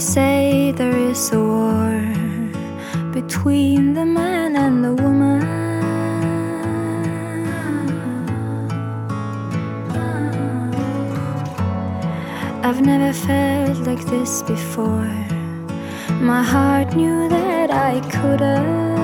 They say there is a war between the man and the woman. I've never felt like this before. My heart knew that I couldn't.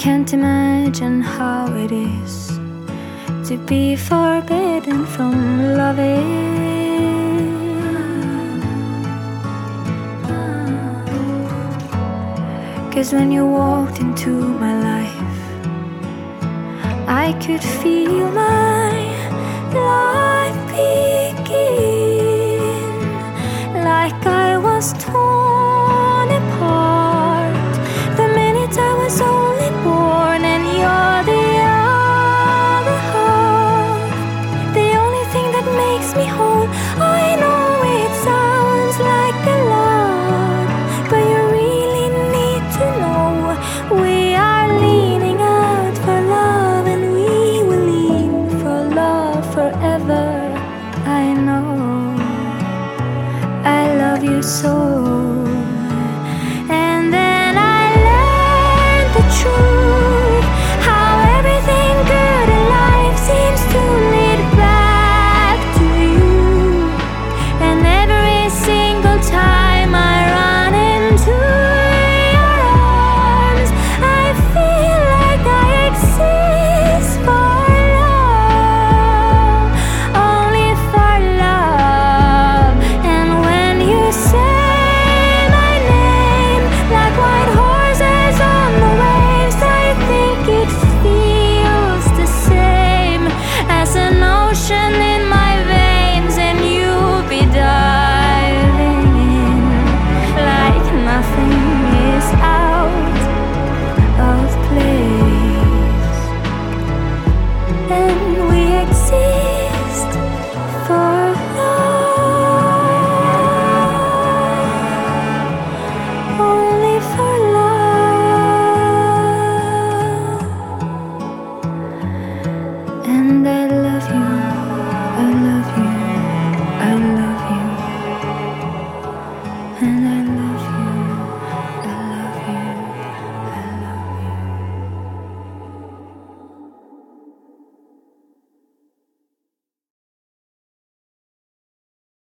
can't imagine how it is to be forbidden from loving. Cause when you walked into my life, I could feel my life begin like I was torn. and